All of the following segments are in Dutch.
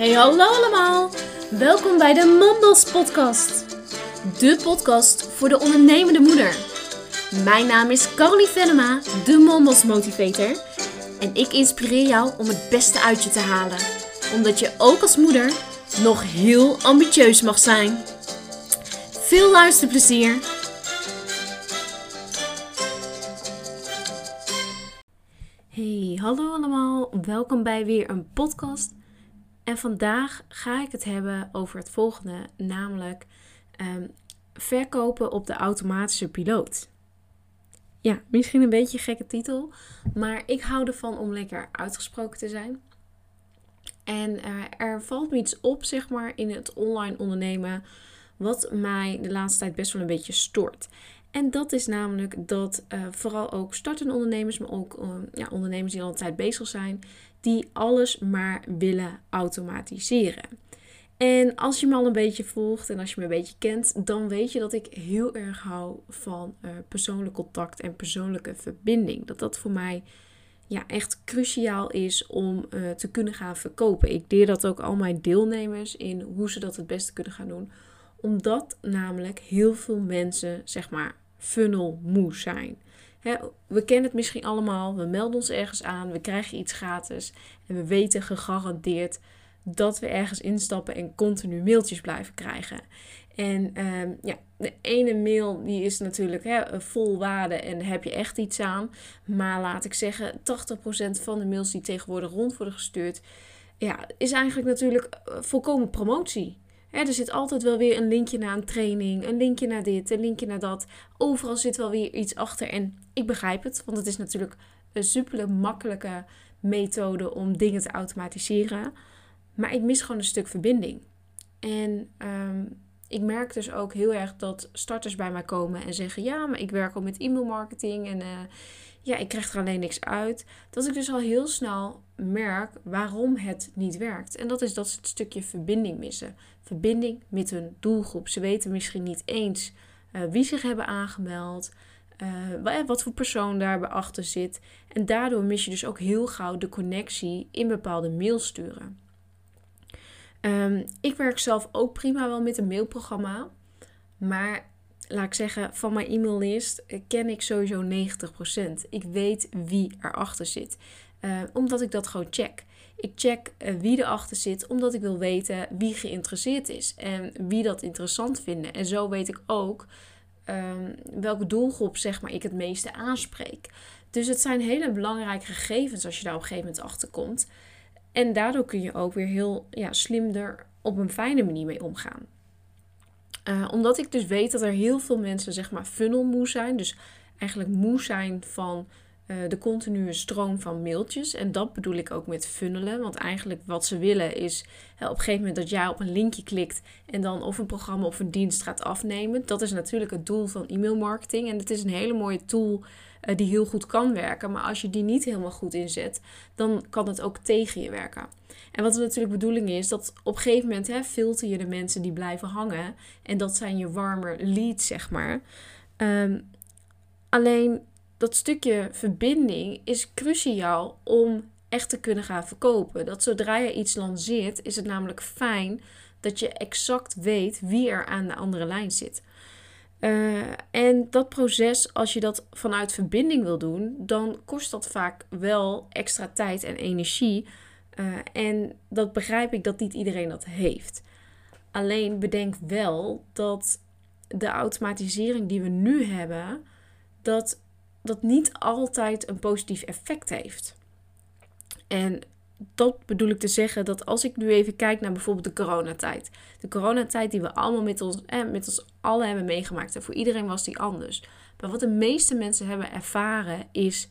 Hey hallo allemaal! Welkom bij de Mondos podcast. De podcast voor de ondernemende moeder. Mijn naam is Caroline Venema, de Mondos motivator. En ik inspireer jou om het beste uit je te halen. Omdat je ook als moeder nog heel ambitieus mag zijn. Veel luisterplezier! Hey, hallo allemaal. Welkom bij weer een podcast. En vandaag ga ik het hebben over het volgende, namelijk ehm, verkopen op de automatische piloot. Ja, misschien een beetje een gekke titel, maar ik hou ervan om lekker uitgesproken te zijn. En uh, er valt me iets op, zeg maar, in het online ondernemen, wat mij de laatste tijd best wel een beetje stoort. En dat is namelijk dat uh, vooral ook startende ondernemers, maar ook uh, ja, ondernemers die al een tijd bezig zijn, die alles maar willen automatiseren. En als je me al een beetje volgt en als je me een beetje kent, dan weet je dat ik heel erg hou van uh, persoonlijk contact en persoonlijke verbinding. Dat dat voor mij ja, echt cruciaal is om uh, te kunnen gaan verkopen. Ik leer dat ook al mijn deelnemers in hoe ze dat het beste kunnen gaan doen. Omdat namelijk heel veel mensen, zeg maar, funnel moe zijn. We kennen het misschien allemaal. We melden ons ergens aan. We krijgen iets gratis. En we weten gegarandeerd dat we ergens instappen en continu mailtjes blijven krijgen. En um, ja, de ene mail die is natuurlijk hè, vol waarde en heb je echt iets aan. Maar laat ik zeggen, 80% van de mails die tegenwoordig rond worden gestuurd, ja, is eigenlijk natuurlijk eh, volkomen promotie. Er zit altijd wel weer een linkje naar een training, een linkje naar dit, een linkje naar dat. Overal zit wel weer iets achter. En ik begrijp het, want het is natuurlijk een super makkelijke methode om dingen te automatiseren. Maar ik mis gewoon een stuk verbinding. En um, ik merk dus ook heel erg dat starters bij mij komen en zeggen: Ja, maar ik werk al met e-mailmarketing en uh, ja, ik krijg er alleen niks uit. Dat ik dus al heel snel merk waarom het niet werkt. En dat is dat ze het stukje verbinding missen. Verbinding met hun doelgroep. Ze weten misschien niet eens uh, wie zich hebben aangemeld. Uh, wat voor persoon daarbij achter zit. En daardoor mis je dus ook heel gauw de connectie in bepaalde mails sturen. Um, ik werk zelf ook prima wel met een mailprogramma. Maar laat ik zeggen, van mijn e-maillist ken ik sowieso 90%. Ik weet wie erachter zit. Uh, omdat ik dat gewoon check. Ik check uh, wie erachter zit, omdat ik wil weten wie geïnteresseerd is en wie dat interessant vinden. En zo weet ik ook um, welke doelgroep zeg maar, ik het meeste aanspreek. Dus het zijn hele belangrijke gegevens als je daar op een gegeven moment achter komt. En daardoor kun je ook weer heel ja, slim er op een fijne manier mee omgaan. Uh, omdat ik dus weet dat er heel veel mensen zeg maar funnelmoe zijn. Dus eigenlijk moe zijn van uh, de continue stroom van mailtjes. En dat bedoel ik ook met funnelen. Want eigenlijk wat ze willen is op een gegeven moment dat jij op een linkje klikt. En dan of een programma of een dienst gaat afnemen. Dat is natuurlijk het doel van e-mail marketing. En het is een hele mooie tool uh, die heel goed kan werken. Maar als je die niet helemaal goed inzet, dan kan het ook tegen je werken. En wat de natuurlijk bedoeling is, dat op een gegeven moment hè, filter je de mensen die blijven hangen. En dat zijn je warmer leads, zeg maar. Um, alleen dat stukje verbinding is cruciaal om echt te kunnen gaan verkopen. Dat zodra je iets lanceert, is het namelijk fijn dat je exact weet wie er aan de andere lijn zit. Uh, en dat proces, als je dat vanuit verbinding wil doen, dan kost dat vaak wel extra tijd en energie. Uh, en dat begrijp ik dat niet iedereen dat heeft. Alleen bedenk wel dat de automatisering die we nu hebben, dat dat niet altijd een positief effect heeft. En dat bedoel ik te zeggen dat als ik nu even kijk naar bijvoorbeeld de coronatijd. De coronatijd die we allemaal met ons, eh, met ons allen hebben meegemaakt. En voor iedereen was die anders. Maar wat de meeste mensen hebben ervaren is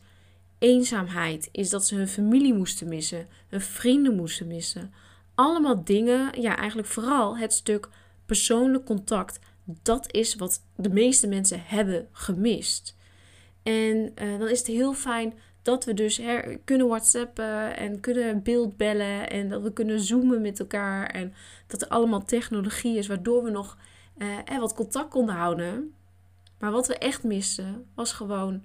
eenzaamheid. Is dat ze hun familie moesten missen. Hun vrienden moesten missen. Allemaal dingen, ja eigenlijk vooral het stuk persoonlijk contact. Dat is wat de meeste mensen hebben gemist. En uh, dan is het heel fijn dat we dus her, kunnen whatsappen en kunnen beeldbellen en dat we kunnen zoomen met elkaar. En dat er allemaal technologie is waardoor we nog uh, wat contact konden houden. Maar wat we echt missen was gewoon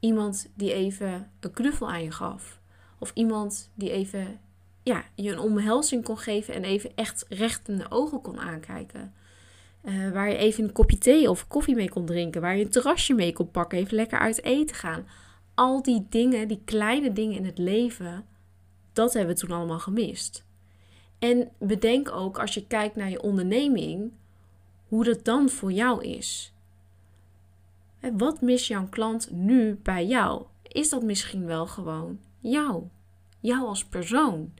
iemand die even een knuffel aan je gaf. Of iemand die even ja, je een omhelzing kon geven en even echt recht in de ogen kon aankijken. Eh, waar je even een kopje thee of koffie mee kon drinken. Waar je een terrasje mee kon pakken. Even lekker uit eten gaan. Al die dingen, die kleine dingen in het leven, dat hebben we toen allemaal gemist. En bedenk ook als je kijkt naar je onderneming, hoe dat dan voor jou is. Wat mist jouw klant nu bij jou? Is dat misschien wel gewoon jou? Jou als persoon?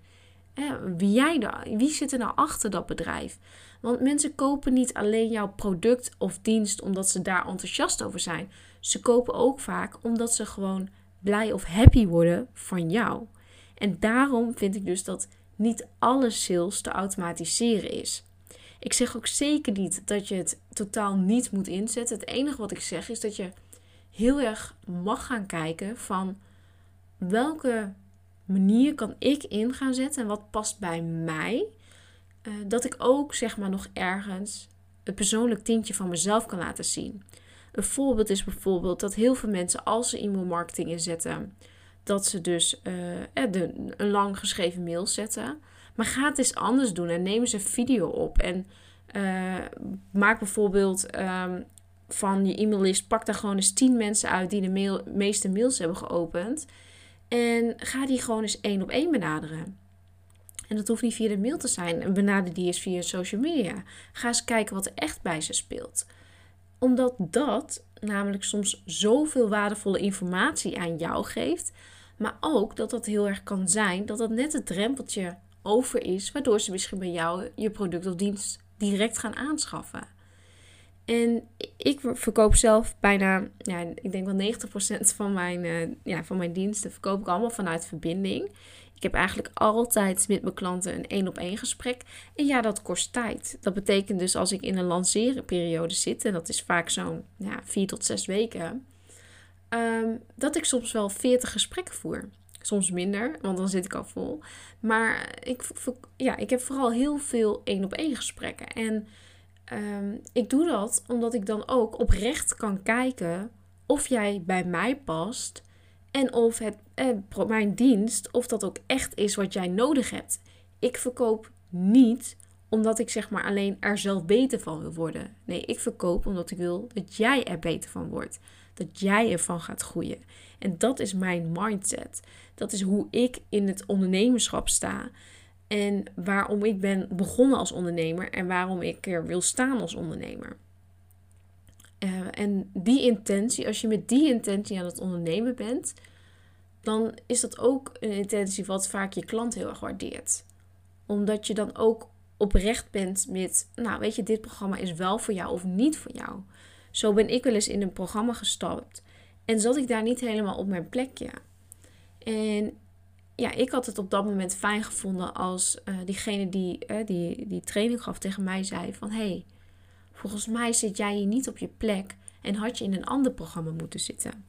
Wie, jij daar, wie zit er nou achter dat bedrijf? Want mensen kopen niet alleen jouw product of dienst omdat ze daar enthousiast over zijn. Ze kopen ook vaak omdat ze gewoon blij of happy worden van jou. En daarom vind ik dus dat niet alle sales te automatiseren is. Ik zeg ook zeker niet dat je het totaal niet moet inzetten. Het enige wat ik zeg is dat je heel erg mag gaan kijken van welke manier kan ik in gaan zetten en wat past bij mij. Uh, dat ik ook zeg maar nog ergens het persoonlijk tintje van mezelf kan laten zien. Een voorbeeld is bijvoorbeeld dat heel veel mensen als ze e-mail marketing inzetten, dat ze dus uh, een lang geschreven mail zetten. Maar ga het eens anders doen en neem eens een video op. En maak bijvoorbeeld um, van je e-maillist, pak daar gewoon eens 10 mensen uit die de meeste mails hebben geopend. En ga die gewoon eens één op één benaderen. En dat hoeft niet via de mail te zijn. En benader die eens via social media. Ga eens kijken wat er echt bij ze speelt. Omdat dat namelijk soms zoveel waardevolle informatie aan jou geeft. Maar ook dat dat heel erg kan zijn dat dat net het drempeltje over is. Waardoor ze misschien bij jou je product of dienst direct gaan aanschaffen. En ik verkoop zelf bijna, ja, ik denk wel 90% van mijn, uh, ja, van mijn diensten verkoop ik allemaal vanuit verbinding. Ik heb eigenlijk altijd met mijn klanten een één op één gesprek. En ja, dat kost tijd. Dat betekent dus als ik in een lancerenperiode zit, en dat is vaak zo'n ja, vier tot zes weken, um, dat ik soms wel 40 gesprekken voer. Soms minder, want dan zit ik al vol. Maar ik, ja, ik heb vooral heel veel één op één gesprekken. En um, ik doe dat omdat ik dan ook oprecht kan kijken of jij bij mij past. En of het, eh, mijn dienst, of dat ook echt is wat jij nodig hebt. Ik verkoop niet omdat ik zeg maar alleen er zelf beter van wil worden. Nee, ik verkoop omdat ik wil dat jij er beter van wordt. Dat jij ervan gaat groeien. En dat is mijn mindset. Dat is hoe ik in het ondernemerschap sta. En waarom ik ben begonnen als ondernemer en waarom ik er wil staan als ondernemer. Uh, en die intentie, als je met die intentie aan het ondernemen bent, dan is dat ook een intentie wat vaak je klant heel erg waardeert. Omdat je dan ook oprecht bent met, nou weet je, dit programma is wel voor jou of niet voor jou. Zo ben ik wel eens in een programma gestapt en zat ik daar niet helemaal op mijn plekje. En ja, ik had het op dat moment fijn gevonden als uh, diegene die, uh, die die training gaf tegen mij zei van... hey, volgens mij zit jij hier niet op je plek en had je in een ander programma moeten zitten.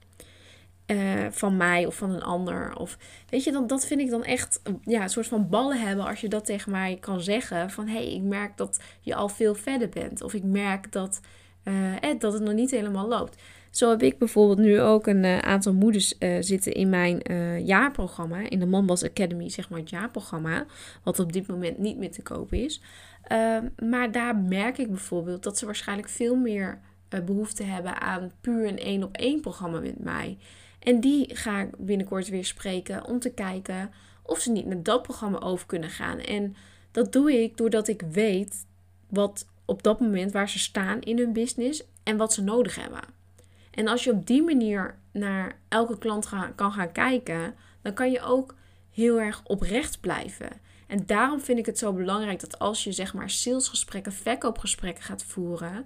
Uh, van mij of van een ander. Of weet je, dan, dat vind ik dan echt ja, een soort van ballen hebben als je dat tegen mij kan zeggen. Van hé, hey, ik merk dat je al veel verder bent. Of ik merk dat, eh, dat het nog niet helemaal loopt. Zo heb ik bijvoorbeeld nu ook een uh, aantal moeders uh, zitten in mijn uh, jaarprogramma. In de Mombas Academy, zeg maar het jaarprogramma. Wat op dit moment niet meer te koop is. Ehm, maar daar merk ik bijvoorbeeld dat ze waarschijnlijk veel meer behoefte hebben aan puur een één op één programma met mij. En die ga ik binnenkort weer spreken om te kijken of ze niet naar dat programma over kunnen gaan. En dat doe ik doordat ik weet wat op dat moment waar ze staan in hun business en wat ze nodig hebben. En als je op die manier naar elke klant kan gaan kijken, dan kan je ook heel erg oprecht blijven. En daarom vind ik het zo belangrijk dat als je zeg maar salesgesprekken, verkoopgesprekken gaat voeren,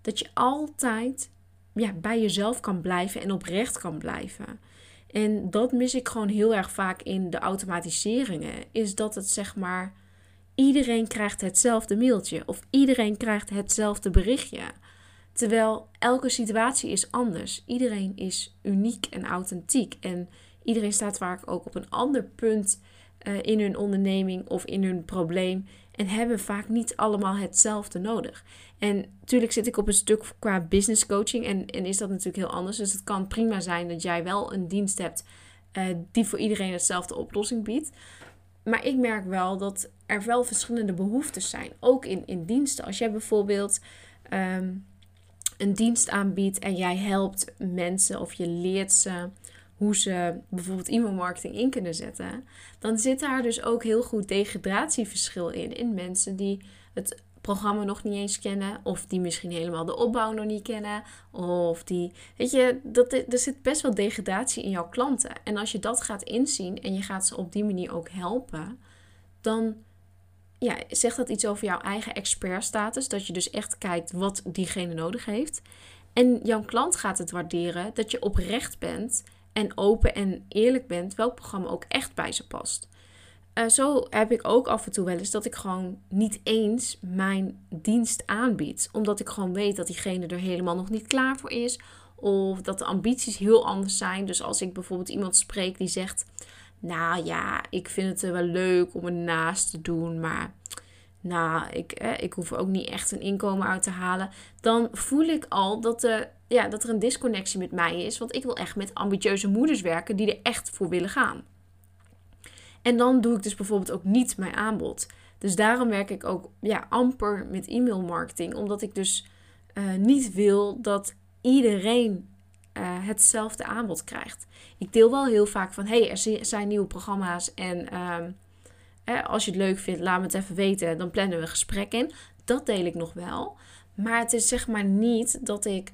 dat je altijd ja, bij jezelf kan blijven en oprecht kan blijven. En dat mis ik gewoon heel erg vaak in de automatiseringen. Is dat het zeg maar iedereen krijgt hetzelfde mailtje of iedereen krijgt hetzelfde berichtje. Terwijl elke situatie is anders. Iedereen is uniek en authentiek. En iedereen staat vaak ook op een ander punt uh, in hun onderneming of in hun probleem. En hebben vaak niet allemaal hetzelfde nodig. En natuurlijk zit ik op een stuk qua business coaching. En, en is dat natuurlijk heel anders. Dus het kan prima zijn dat jij wel een dienst hebt uh, die voor iedereen hetzelfde oplossing biedt. maar ik merk wel dat er wel verschillende behoeftes zijn. Ook in, in diensten. Als jij bijvoorbeeld ehm, een dienst aanbiedt en jij helpt mensen of je leert ze hoe ze bijvoorbeeld e-mailmarketing in kunnen zetten, dan zit daar dus ook heel goed degradratieverschil in. In mensen die het programma nog niet eens kennen, of die misschien helemaal de opbouw nog niet kennen, of die, weet je, dat, er zit best wel degradatie in jouw klanten. En als je dat gaat inzien en je gaat ze op die manier ook helpen, dan ja, zegt dat iets over jouw eigen expertstatus, dat je dus echt kijkt wat diegene nodig heeft. En jouw klant gaat het waarderen dat je oprecht bent en open en eerlijk bent, welk programma ook echt bij ze past. Uh, zo heb ik ook af en toe wel eens dat ik gewoon niet eens mijn dienst aanbied. Omdat ik gewoon weet dat diegene er helemaal nog niet klaar voor is. Of dat de ambities heel anders zijn. Dus als ik bijvoorbeeld iemand spreek die zegt: Nou ja, ik vind het wel leuk om naast te doen. Maar nou, ik, eh, ik hoef ook niet echt een inkomen uit te halen. Dan voel ik al dat, de, ja, dat er een disconnectie met mij is. Want ik wil echt met ambitieuze moeders werken die er echt voor willen gaan. En dan doe ik dus bijvoorbeeld ook niet mijn aanbod. Dus daarom werk ik ook ja, amper met e-mail marketing. Omdat ik dus uh, niet wil dat iedereen uh, hetzelfde aanbod krijgt. Ik deel wel heel vaak van, hey, er zijn nieuwe programma's en uh, als je het leuk vindt, laat me het even weten. Dan plannen we een gesprek in. Dat deel ik nog wel. Maar het is zeg maar niet dat ik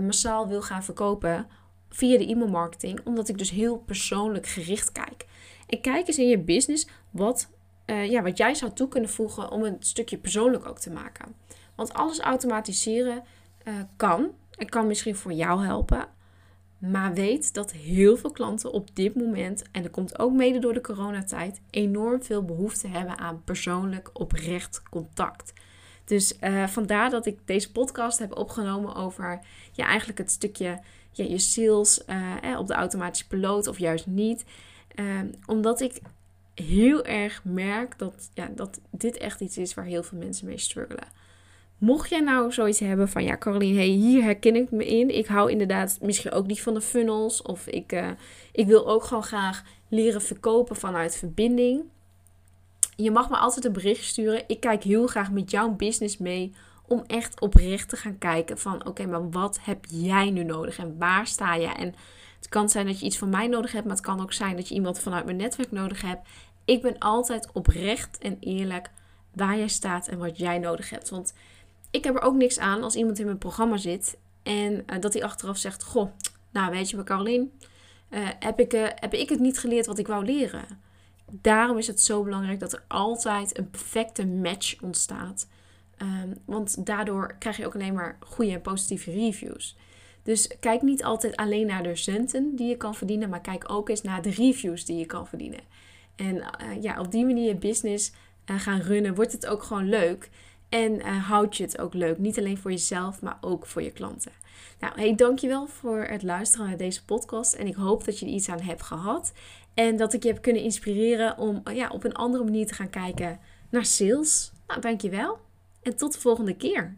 massaal wil gaan verkopen via de e-mail marketing. Omdat ik dus heel persoonlijk gericht kijk. En kijk eens in je business wat, uh, ja, wat jij zou toe kunnen voegen om een stukje persoonlijk ook te maken. Want alles automatiseren kan en kan misschien voor jou helpen. Maar weet dat heel veel klanten op dit moment, en dat komt ook mede door de coronatijd, enorm veel behoefte hebben aan persoonlijk oprecht contact. Dus uh, vandaar dat ik deze podcast heb opgenomen over ja, eigenlijk het stukje ja, je sales uh, op de automatische piloot of juist niet. Ehm, omdat ik heel erg merk dat, ja, dat dit echt iets is waar heel veel mensen mee struggelen. Mocht jij nou zoiets hebben van, ja Caroline, hey, hier herken ik me in. Ik hou inderdaad misschien ook niet van de funnels. Of ik, uh, ik wil ook gewoon graag leren verkopen vanuit verbinding. Je mag me altijd een bericht sturen. Ik kijk heel graag met jouw business mee om echt oprecht te gaan kijken van oké, maar wat heb jij nu nodig en waar sta je? En het kan zijn dat je iets van mij nodig hebt, maar het kan ook zijn dat je iemand vanuit mijn netwerk nodig hebt. Ik ben altijd oprecht en eerlijk waar jij staat en wat jij nodig hebt. Want ik heb er ook niks aan als iemand in mijn programma zit en uh, dat hij achteraf zegt: Goh, nou weet je, maar Caroline, uh, heb, ik, uh, heb ik het niet geleerd wat ik wou leren? Daarom is het zo belangrijk dat er altijd een perfecte match ontstaat. Um, want daardoor krijg je ook alleen maar goede en positieve reviews. Dus kijk niet altijd alleen naar de centen die je kan verdienen, maar kijk ook eens naar de reviews die je kan verdienen. En uh, ja, op die manier business gaan runnen, wordt het ook gewoon leuk. En uh, houd je het ook leuk. Niet alleen voor jezelf, maar ook voor je klanten. Nou, hey, dankjewel voor het luisteren naar deze podcast. En ik hoop dat je er iets aan hebt gehad. En dat ik je heb kunnen inspireren om ja, op een andere manier te gaan kijken naar sales. Nou, dankjewel. En tot de volgende keer.